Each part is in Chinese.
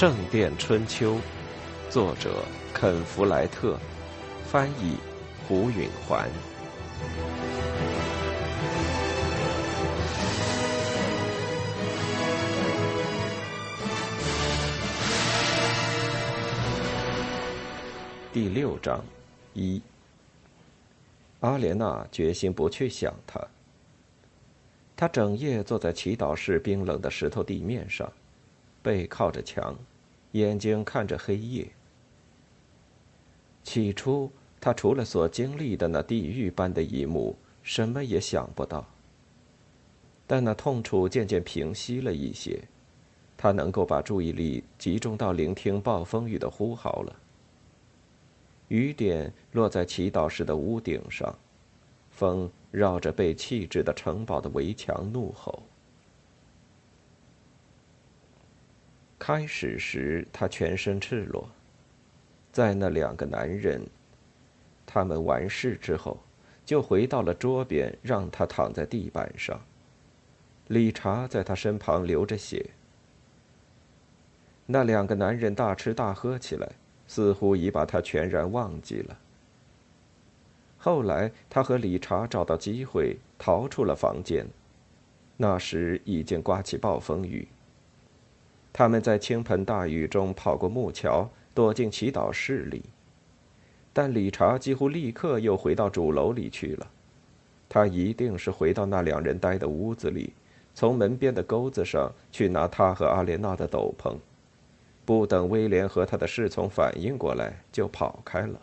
圣殿春秋》，作者肯·弗莱特，翻译胡允环。第六章，一。阿莲娜决心不去想他。他整夜坐在祈祷室冰冷的石头地面上，背靠着墙，眼睛看着黑夜。起初，他除了所经历的那地狱般的一幕，什么也想不到。但那痛楚渐渐平息了一些，他能够把注意力集中到聆听暴风雨的呼号了。雨点落在祈祷室的屋顶上，风绕着被弃置的城堡的围墙怒吼。开始时，他全身赤裸，在那两个男人，他们完事之后，就回到了桌边，让他躺在地板上。理查在他身旁流着血。那两个男人大吃大喝起来。似乎已把他全然忘记了。后来，他和理查找到机会逃出了房间，那时已经刮起暴风雨。他们在倾盆大雨中跑过木桥，躲进祈祷室里。但理查几乎立刻又回到主楼里去了。他一定是回到那两人待的屋子里，从门边的钩子上去拿他和阿莲娜的斗篷。不等威廉和他的侍从反应过来，就跑开了。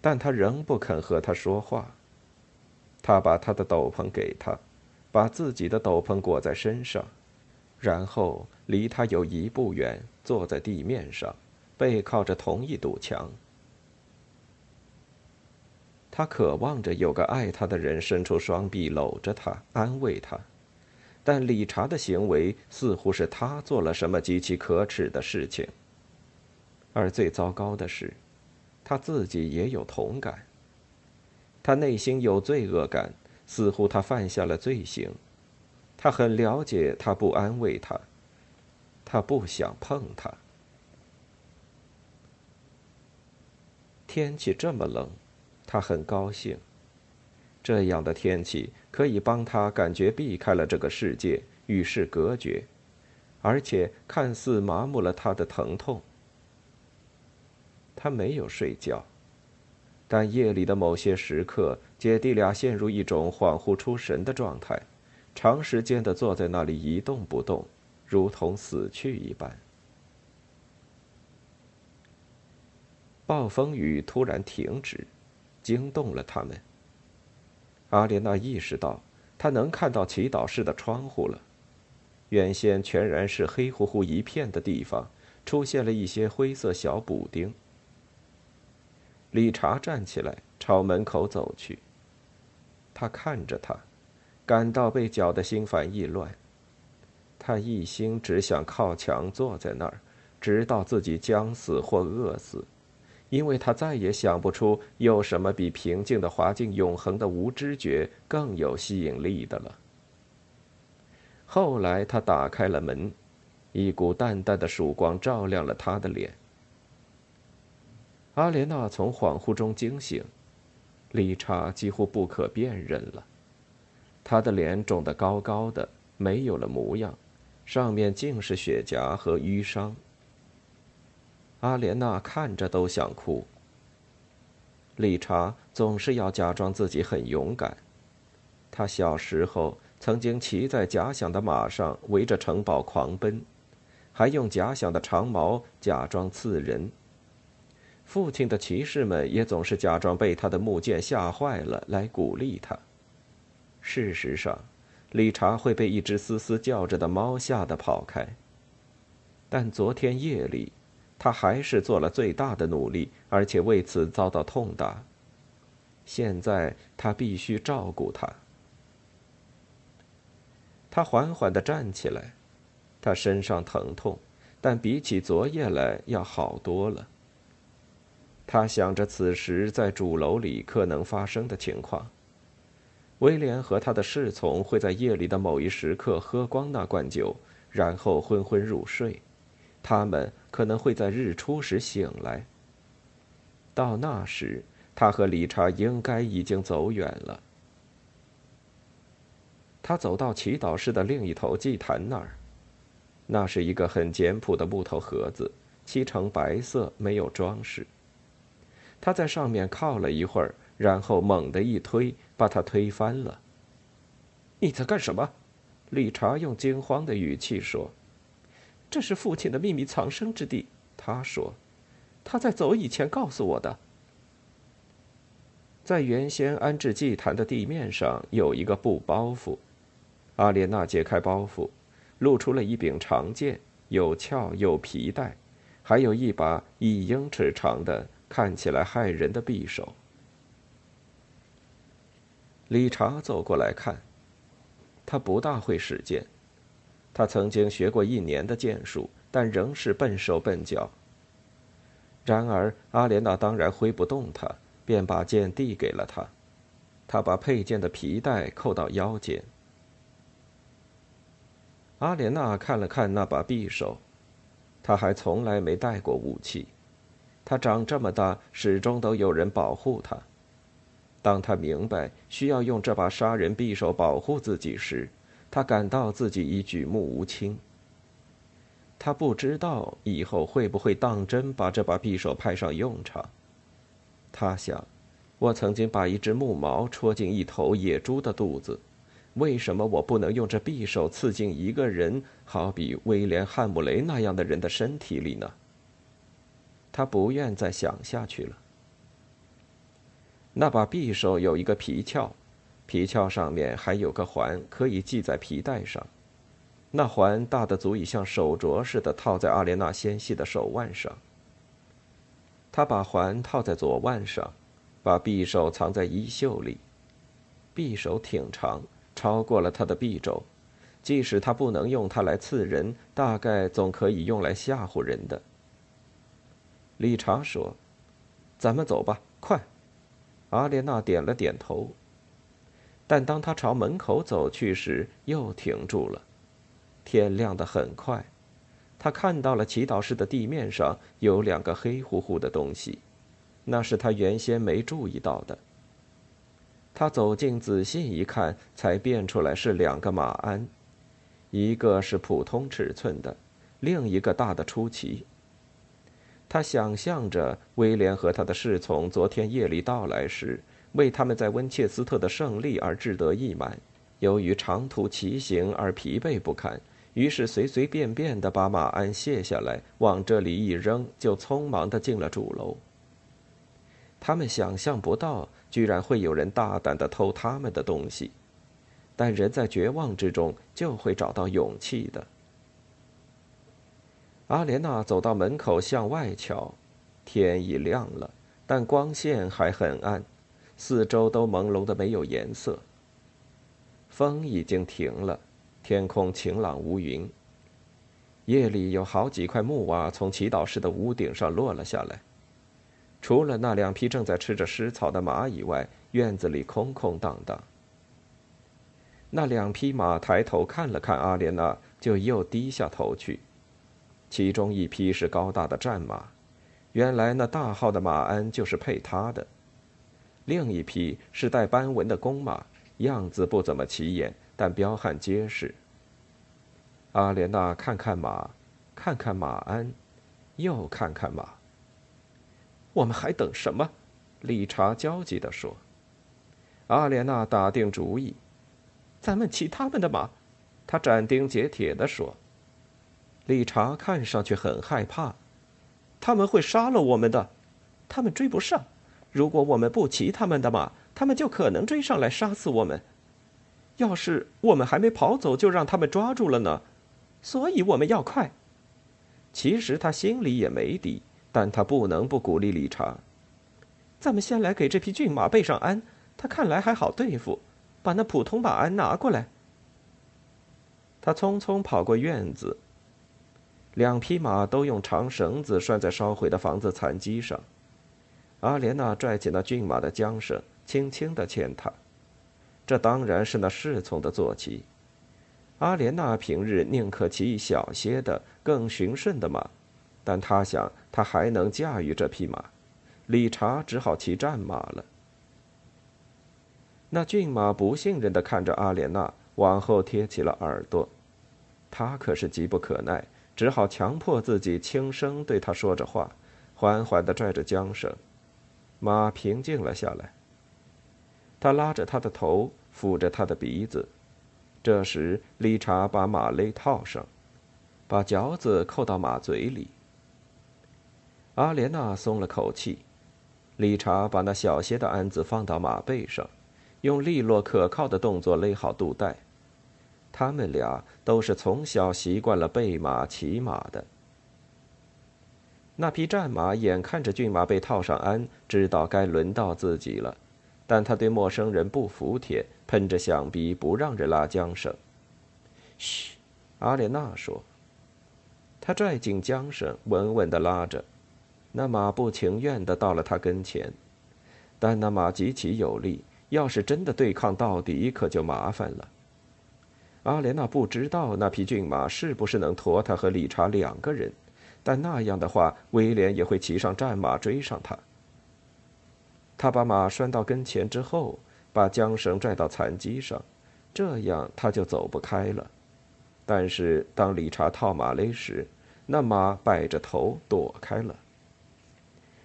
但他仍不肯和他说话。他把他的斗篷给他，把自己的斗篷裹在身上，然后离他有一步远，坐在地面上，背靠着同一堵墙。他渴望着有个爱他的人伸出双臂搂着他，安慰他。但理查的行为似乎是他做了什么极其可耻的事情，而最糟糕的是，他自己也有同感。他内心有罪恶感，似乎他犯下了罪行。他很了解他不安慰他，他不想碰他。天气这么冷，他很高兴。这样的天气可以帮他感觉避开了这个世界，与世隔绝，而且看似麻木了他的疼痛。他没有睡觉，但夜里的某些时刻，姐弟俩陷入一种恍惚出神的状态，长时间的坐在那里一动不动，如同死去一般。暴风雨突然停止，惊动了他们。阿莲娜意识到，她能看到祈祷室的窗户了。原先全然是黑乎乎一片的地方，出现了一些灰色小补丁。理查站起来，朝门口走去。他看着他，感到被搅得心烦意乱。他一心只想靠墙坐在那儿，直到自己将死或饿死。因为他再也想不出有什么比平静的滑进永恒的无知觉更有吸引力的了。后来他打开了门，一股淡淡的曙光照亮了他的脸。阿莲娜从恍惚中惊醒，理查几乎不可辨认了，他的脸肿得高高的，没有了模样，上面尽是血痂和淤伤。阿莲娜看着都想哭。理查总是要假装自己很勇敢。他小时候曾经骑在假想的马上围着城堡狂奔，还用假想的长矛假装刺人。父亲的骑士们也总是假装被他的木剑吓坏了来鼓励他。事实上，理查会被一只嘶嘶叫着的猫吓得跑开。但昨天夜里。他还是做了最大的努力，而且为此遭到痛打。现在他必须照顾他。他缓缓的站起来，他身上疼痛，但比起昨夜来要好多了。他想着此时在主楼里可能发生的情况。威廉和他的侍从会在夜里的某一时刻喝光那罐酒，然后昏昏入睡。他们可能会在日出时醒来。到那时，他和理查应该已经走远了。他走到祈祷室的另一头祭坛那儿，那是一个很简朴的木头盒子，漆成白色，没有装饰。他在上面靠了一会儿，然后猛地一推，把他推翻了。你在干什么？理查用惊慌的语气说。这是父亲的秘密藏身之地，他说，他在走以前告诉我的。在原先安置祭坛的地面上有一个布包袱，阿莲娜解开包袱，露出了一柄长剑，有鞘，有皮带，还有一把一英尺长的、看起来骇人的匕首。理查走过来看，他不大会使剑。他曾经学过一年的剑术，但仍是笨手笨脚。然而，阿莲娜当然挥不动他，便把剑递给了他。他把佩剑的皮带扣到腰间。阿莲娜看了看那把匕首，他还从来没带过武器。他长这么大，始终都有人保护他。当他明白需要用这把杀人匕首保护自己时，他感到自己已举目无亲。他不知道以后会不会当真把这把匕首派上用场。他想，我曾经把一只木矛戳进一头野猪的肚子，为什么我不能用这匕首刺进一个人，好比威廉·汉姆雷那样的人的身体里呢？他不愿再想下去了。那把匕首有一个皮鞘。皮鞘上面还有个环，可以系在皮带上。那环大的足以像手镯似的套在阿莲娜纤细的手腕上。他把环套在左腕上，把匕首藏在衣袖里。匕首挺长，超过了他的臂肘。即使他不能用它来刺人，大概总可以用来吓唬人的。理查说：“咱们走吧，快。”阿莲娜点了点头。但当他朝门口走去时，又停住了。天亮得很快，他看到了祈祷室的地面上有两个黑乎乎的东西，那是他原先没注意到的。他走近仔细一看，才辨出来是两个马鞍，一个是普通尺寸的，另一个大的出奇。他想象着威廉和他的侍从昨天夜里到来时。为他们在温切斯特的胜利而志得意满，由于长途骑行而疲惫不堪，于是随随便便地把马鞍卸下来，往这里一扔，就匆忙地进了主楼。他们想象不到，居然会有人大胆地偷他们的东西，但人在绝望之中就会找到勇气的。阿莲娜走到门口向外瞧，天已亮了，但光线还很暗。四周都朦胧的没有颜色。风已经停了，天空晴朗无云。夜里有好几块木瓦从祈祷室的屋顶上落了下来。除了那两匹正在吃着湿草的马以外，院子里空空荡荡。那两匹马抬头看了看阿莲娜，就又低下头去。其中一匹是高大的战马，原来那大号的马鞍就是配它的。另一匹是带斑纹的公马，样子不怎么起眼，但彪悍结实。阿莲娜看看马，看看马鞍，又看看马。我们还等什么？理查焦急地说。阿莲娜打定主意：“咱们骑他们的马。”他斩钉截铁地说。理查看上去很害怕，他们会杀了我们的，他们追不上。如果我们不骑他们的马，他们就可能追上来杀死我们。要是我们还没跑走，就让他们抓住了呢。所以我们要快。其实他心里也没底，但他不能不鼓励理查。咱们先来给这匹骏马备上鞍，他看来还好对付。把那普通马鞍拿过来。他匆匆跑过院子。两匹马都用长绳子拴在烧毁的房子残基上。阿莲娜拽起那骏马的缰绳，轻轻地牵它。这当然是那侍从的坐骑。阿莲娜平日宁可骑小些的、更驯顺的马，但她想她还能驾驭这匹马。理查只好骑战马了。那骏马不信任地看着阿莲娜，往后贴起了耳朵。他可是急不可耐，只好强迫自己轻声对他说着话，缓缓地拽着缰绳。马平静了下来。他拉着他的头，抚着他的鼻子。这时，理查把马勒套上，把嚼子扣到马嘴里。阿莲娜松了口气。理查把那小些的鞍子放到马背上。用利落可靠的动作勒好肚带，他们俩都是从小习惯了备马骑马的。那匹战马眼看着骏马被套上鞍，知道该轮到自己了，但他对陌生人不服帖，喷着响鼻，不让人拉缰绳。嘘，阿莲娜说。他拽紧缰绳，稳稳地拉着，那马不情愿地到了他跟前，但那马极其有力。要是真的对抗到底，可就麻烦了。阿莲娜不知道那匹骏马是不是能驮她和理查两个人，但那样的话，威廉也会骑上战马追上他。他把马拴到跟前之后，把缰绳拽到残机上，这样他就走不开了。但是当理查套马勒时，那马摆着头躲开了。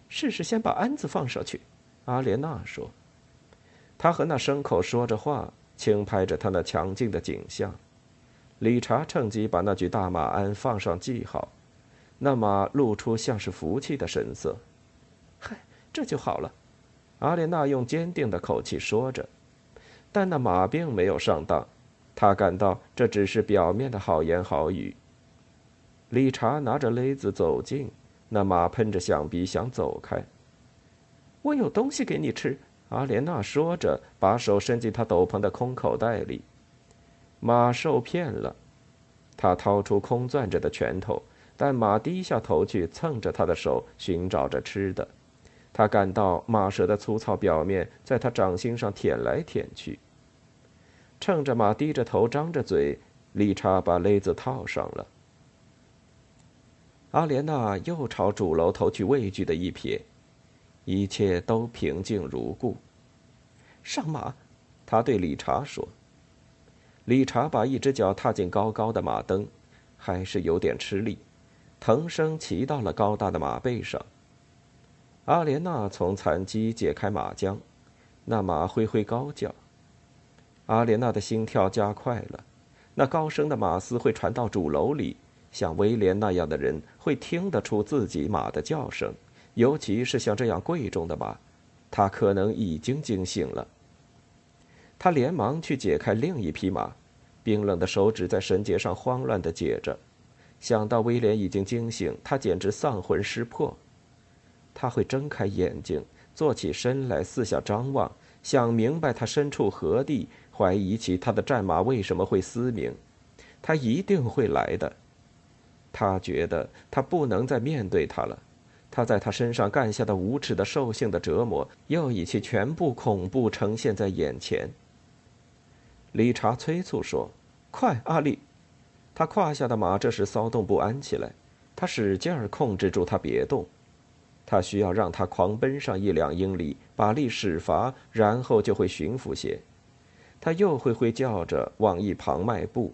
试试先把鞍子放上去，阿莲娜说。他和那牲口说着话，轻拍着他那强劲的颈项。理查趁机把那具大马鞍放上记号，那马露出像是服气的神色。嗨，这就好了，阿莲娜用坚定的口气说着。但那马并没有上当，他感到这只是表面的好言好语。理查拿着勒子走近，那马喷着响鼻想走开。我有东西给你吃。阿莲娜说着，把手伸进他斗篷的空口袋里。马受骗了，他掏出空攥着的拳头，但马低下头去蹭着他的手，寻找着吃的。他感到马舌的粗糙表面在他掌心上舔来舔去。趁着马低着头、张着嘴，理查把勒子套上了。阿莲娜又朝主楼投去畏惧的一瞥。一切都平静如故。上马，他对理查说。理查把一只脚踏进高高的马灯，还是有点吃力，腾身骑到了高大的马背上。阿莲娜从残机解开马缰，那马挥挥高叫。阿莲娜的心跳加快了，那高声的马嘶会传到主楼里，像威廉那样的人会听得出自己马的叫声。尤其是像这样贵重的马，他可能已经惊醒了。他连忙去解开另一匹马，冰冷的手指在绳结上慌乱地解着。想到威廉已经惊醒，他简直丧魂失魄。他会睁开眼睛，坐起身来，四下张望，想明白他身处何地，怀疑起他的战马为什么会嘶鸣。他一定会来的。他觉得他不能再面对他了。他在他身上干下的无耻的兽性的折磨，又以其全部恐怖呈现在眼前。理查催促说：“快，阿丽！”他胯下的马这时骚动不安起来，他使劲儿控制住它别动。他需要让它狂奔上一两英里，把力使乏，然后就会驯服些。他又会会叫着往一旁迈步。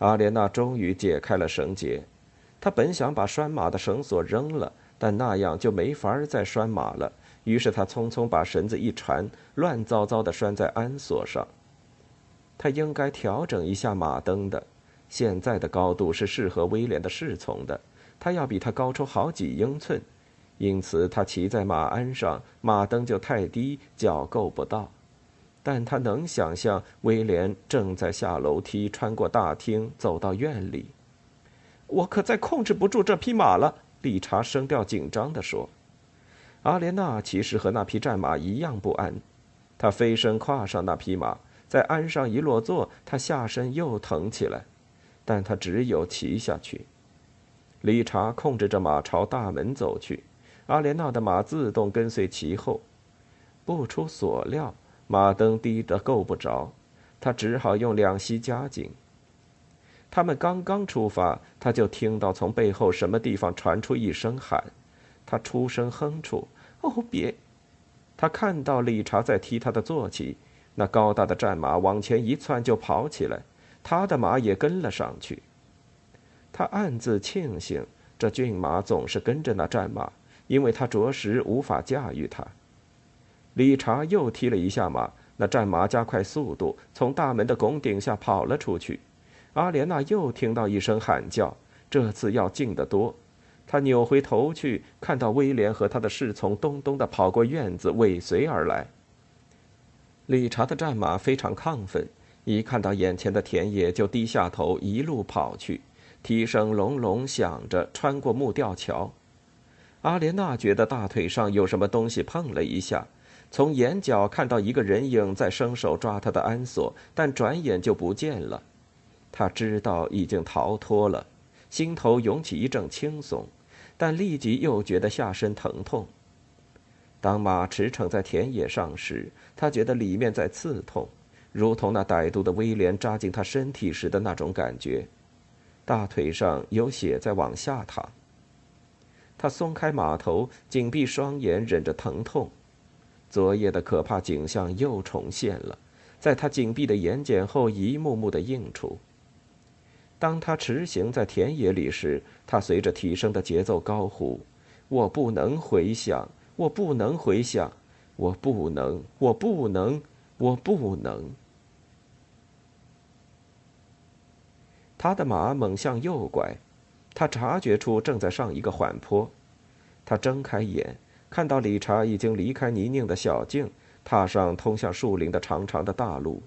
阿莲娜终于解开了绳结，她本想把拴马的绳索扔了。但那样就没法再拴马了。于是他匆匆把绳子一缠，乱糟糟地拴在鞍索上。他应该调整一下马蹬的，现在的高度是适合威廉的侍从的，他要比他高出好几英寸，因此他骑在马鞍上，马蹬就太低，脚够不到。但他能想象威廉正在下楼梯，穿过大厅，走到院里。我可再控制不住这匹马了。理查声调紧张地说：“阿莲娜其实和那匹战马一样不安。她飞身跨上那匹马，在鞍上一落座，她下身又疼起来，但她只有骑下去。理查控制着马朝大门走去，阿莲娜的马自动跟随其后。不出所料，马灯低得够不着，他只好用两膝夹紧。他们刚刚出发，他就听到从背后什么地方传出一声喊，他出声哼出：“哦，别！”他看到理查在踢他的坐骑，那高大的战马往前一窜就跑起来，他的马也跟了上去。他暗自庆幸，这骏马总是跟着那战马，因为他着实无法驾驭它。理查又踢了一下马，那战马加快速度，从大门的拱顶下跑了出去。阿莲娜又听到一声喊叫，这次要近得多。她扭回头去，看到威廉和他的侍从咚咚地跑过院子，尾随而来。理查的战马非常亢奋，一看到眼前的田野就低下头，一路跑去。蹄声隆隆响着，穿过木吊桥。阿莲娜觉得大腿上有什么东西碰了一下，从眼角看到一个人影在伸手抓她的鞍索，但转眼就不见了。他知道已经逃脱了，心头涌起一阵轻松，但立即又觉得下身疼痛。当马驰骋在田野上时，他觉得里面在刺痛，如同那歹毒的威廉扎进他身体时的那种感觉。大腿上有血在往下淌。他松开马头，紧闭双眼，忍着疼痛。昨夜的可怕景象又重现了，在他紧闭的眼睑后一幕幕的映出。当他驰行在田野里时，他随着蹄声的节奏高呼：“我不能回想，我不能回想，我不能，我不能，我不能。”他的马猛向右拐，他察觉出正在上一个缓坡。他睁开眼，看到理查已经离开泥泞的小径，踏上通向树林的长长的大路。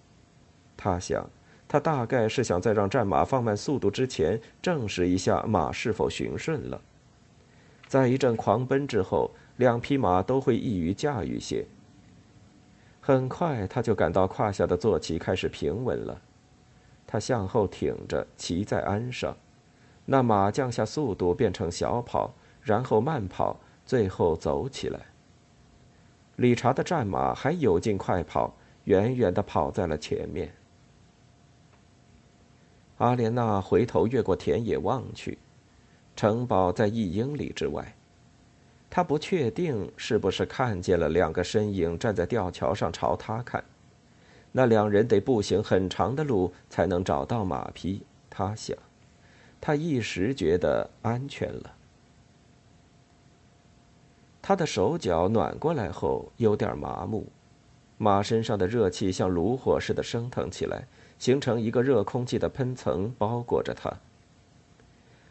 他想，他大概是想在让战马放慢速度之前，证实一下马是否循顺了。在一阵狂奔之后，两匹马都会易于驾驭些。很快，他就感到胯下的坐骑开始平稳了。他向后挺着，骑在鞍上，那马降下速度，变成小跑，然后慢跑，最后走起来。理查的战马还有劲快跑，远远地跑在了前面。阿莲娜回头越过田野望去，城堡在一英里之外。她不确定是不是看见了两个身影站在吊桥上朝她看。那两人得步行很长的路才能找到马匹，他想，他一时觉得安全了。他的手脚暖过来后有点麻木，马身上的热气像炉火似的升腾起来，形成一个热空气的喷层，包裹着他。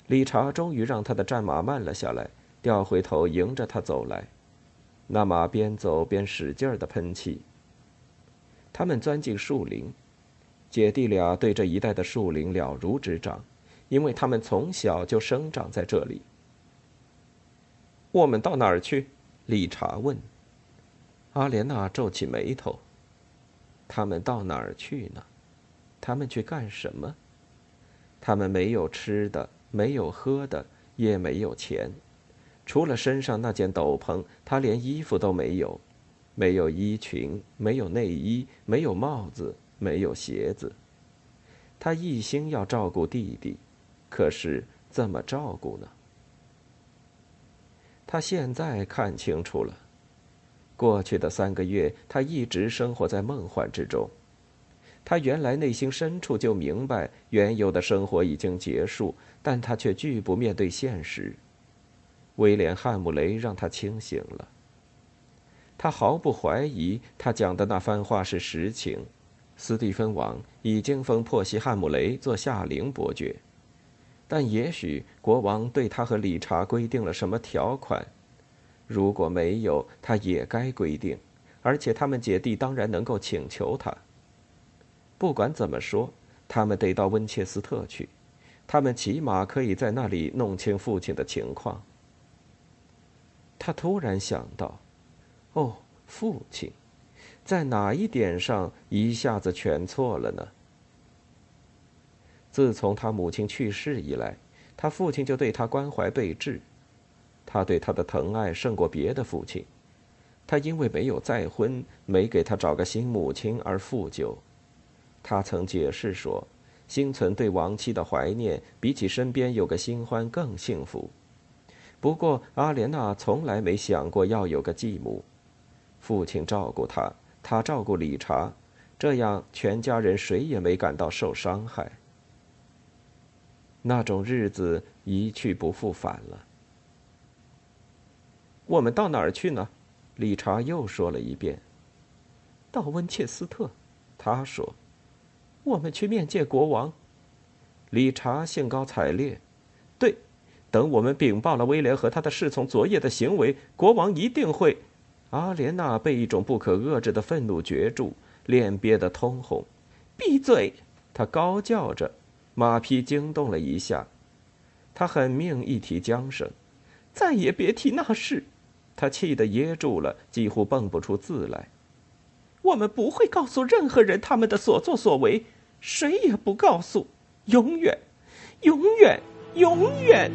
理查终于让他的战马慢了下来，调回头迎着他走来，那马边走边使劲的喷气。他们钻进树林，姐弟俩对这一带的树林了如指掌，因为他们从小就生长在这里。我们到哪儿去？理查问。阿莲娜皱起眉头。他们到哪儿去呢？他们去干什么？他们没有吃的，没有喝的，也没有钱，除了身上那件斗篷，他连衣服都没有。没有衣裙，没有内衣，没有帽子，没有鞋子。他一心要照顾弟弟，可是怎么照顾呢？他现在看清楚了，过去的三个月，他一直生活在梦幻之中。他原来内心深处就明白，原有的生活已经结束，但他却拒不面对现实。威廉·汉姆雷让他清醒了。他毫不怀疑，他讲的那番话是实情。斯蒂芬王已经封珀西汉姆雷做夏令伯爵，但也许国王对他和理查规定了什么条款。如果没有，他也该规定，而且他们姐弟当然能够请求他。不管怎么说，他们得到温切斯特去，他们起码可以在那里弄清父亲的情况。他突然想到。哦，父亲，在哪一点上一下子全错了呢？自从他母亲去世以来，他父亲就对他关怀备至，他对他的疼爱胜过别的父亲。他因为没有再婚，没给他找个新母亲而负疚。他曾解释说，心存对亡妻的怀念，比起身边有个新欢更幸福。不过，阿莲娜从来没想过要有个继母。父亲照顾她，她照顾理查，这样全家人谁也没感到受伤害。那种日子一去不复返了。我们到哪儿去呢？理查又说了一遍。到温切斯特，他说：“我们去面见国王。”理查兴高采烈：“对。”等我们禀报了威廉和他的侍从昨夜的行为，国王一定会。阿莲娜被一种不可遏制的愤怒攫住，脸憋得通红。闭嘴！她高叫着。马匹惊动了一下，他狠命一提缰绳，再也别提那事。他气得噎住了，几乎蹦不出字来。我们不会告诉任何人他们的所作所为，谁也不告诉，永远，永远，永远。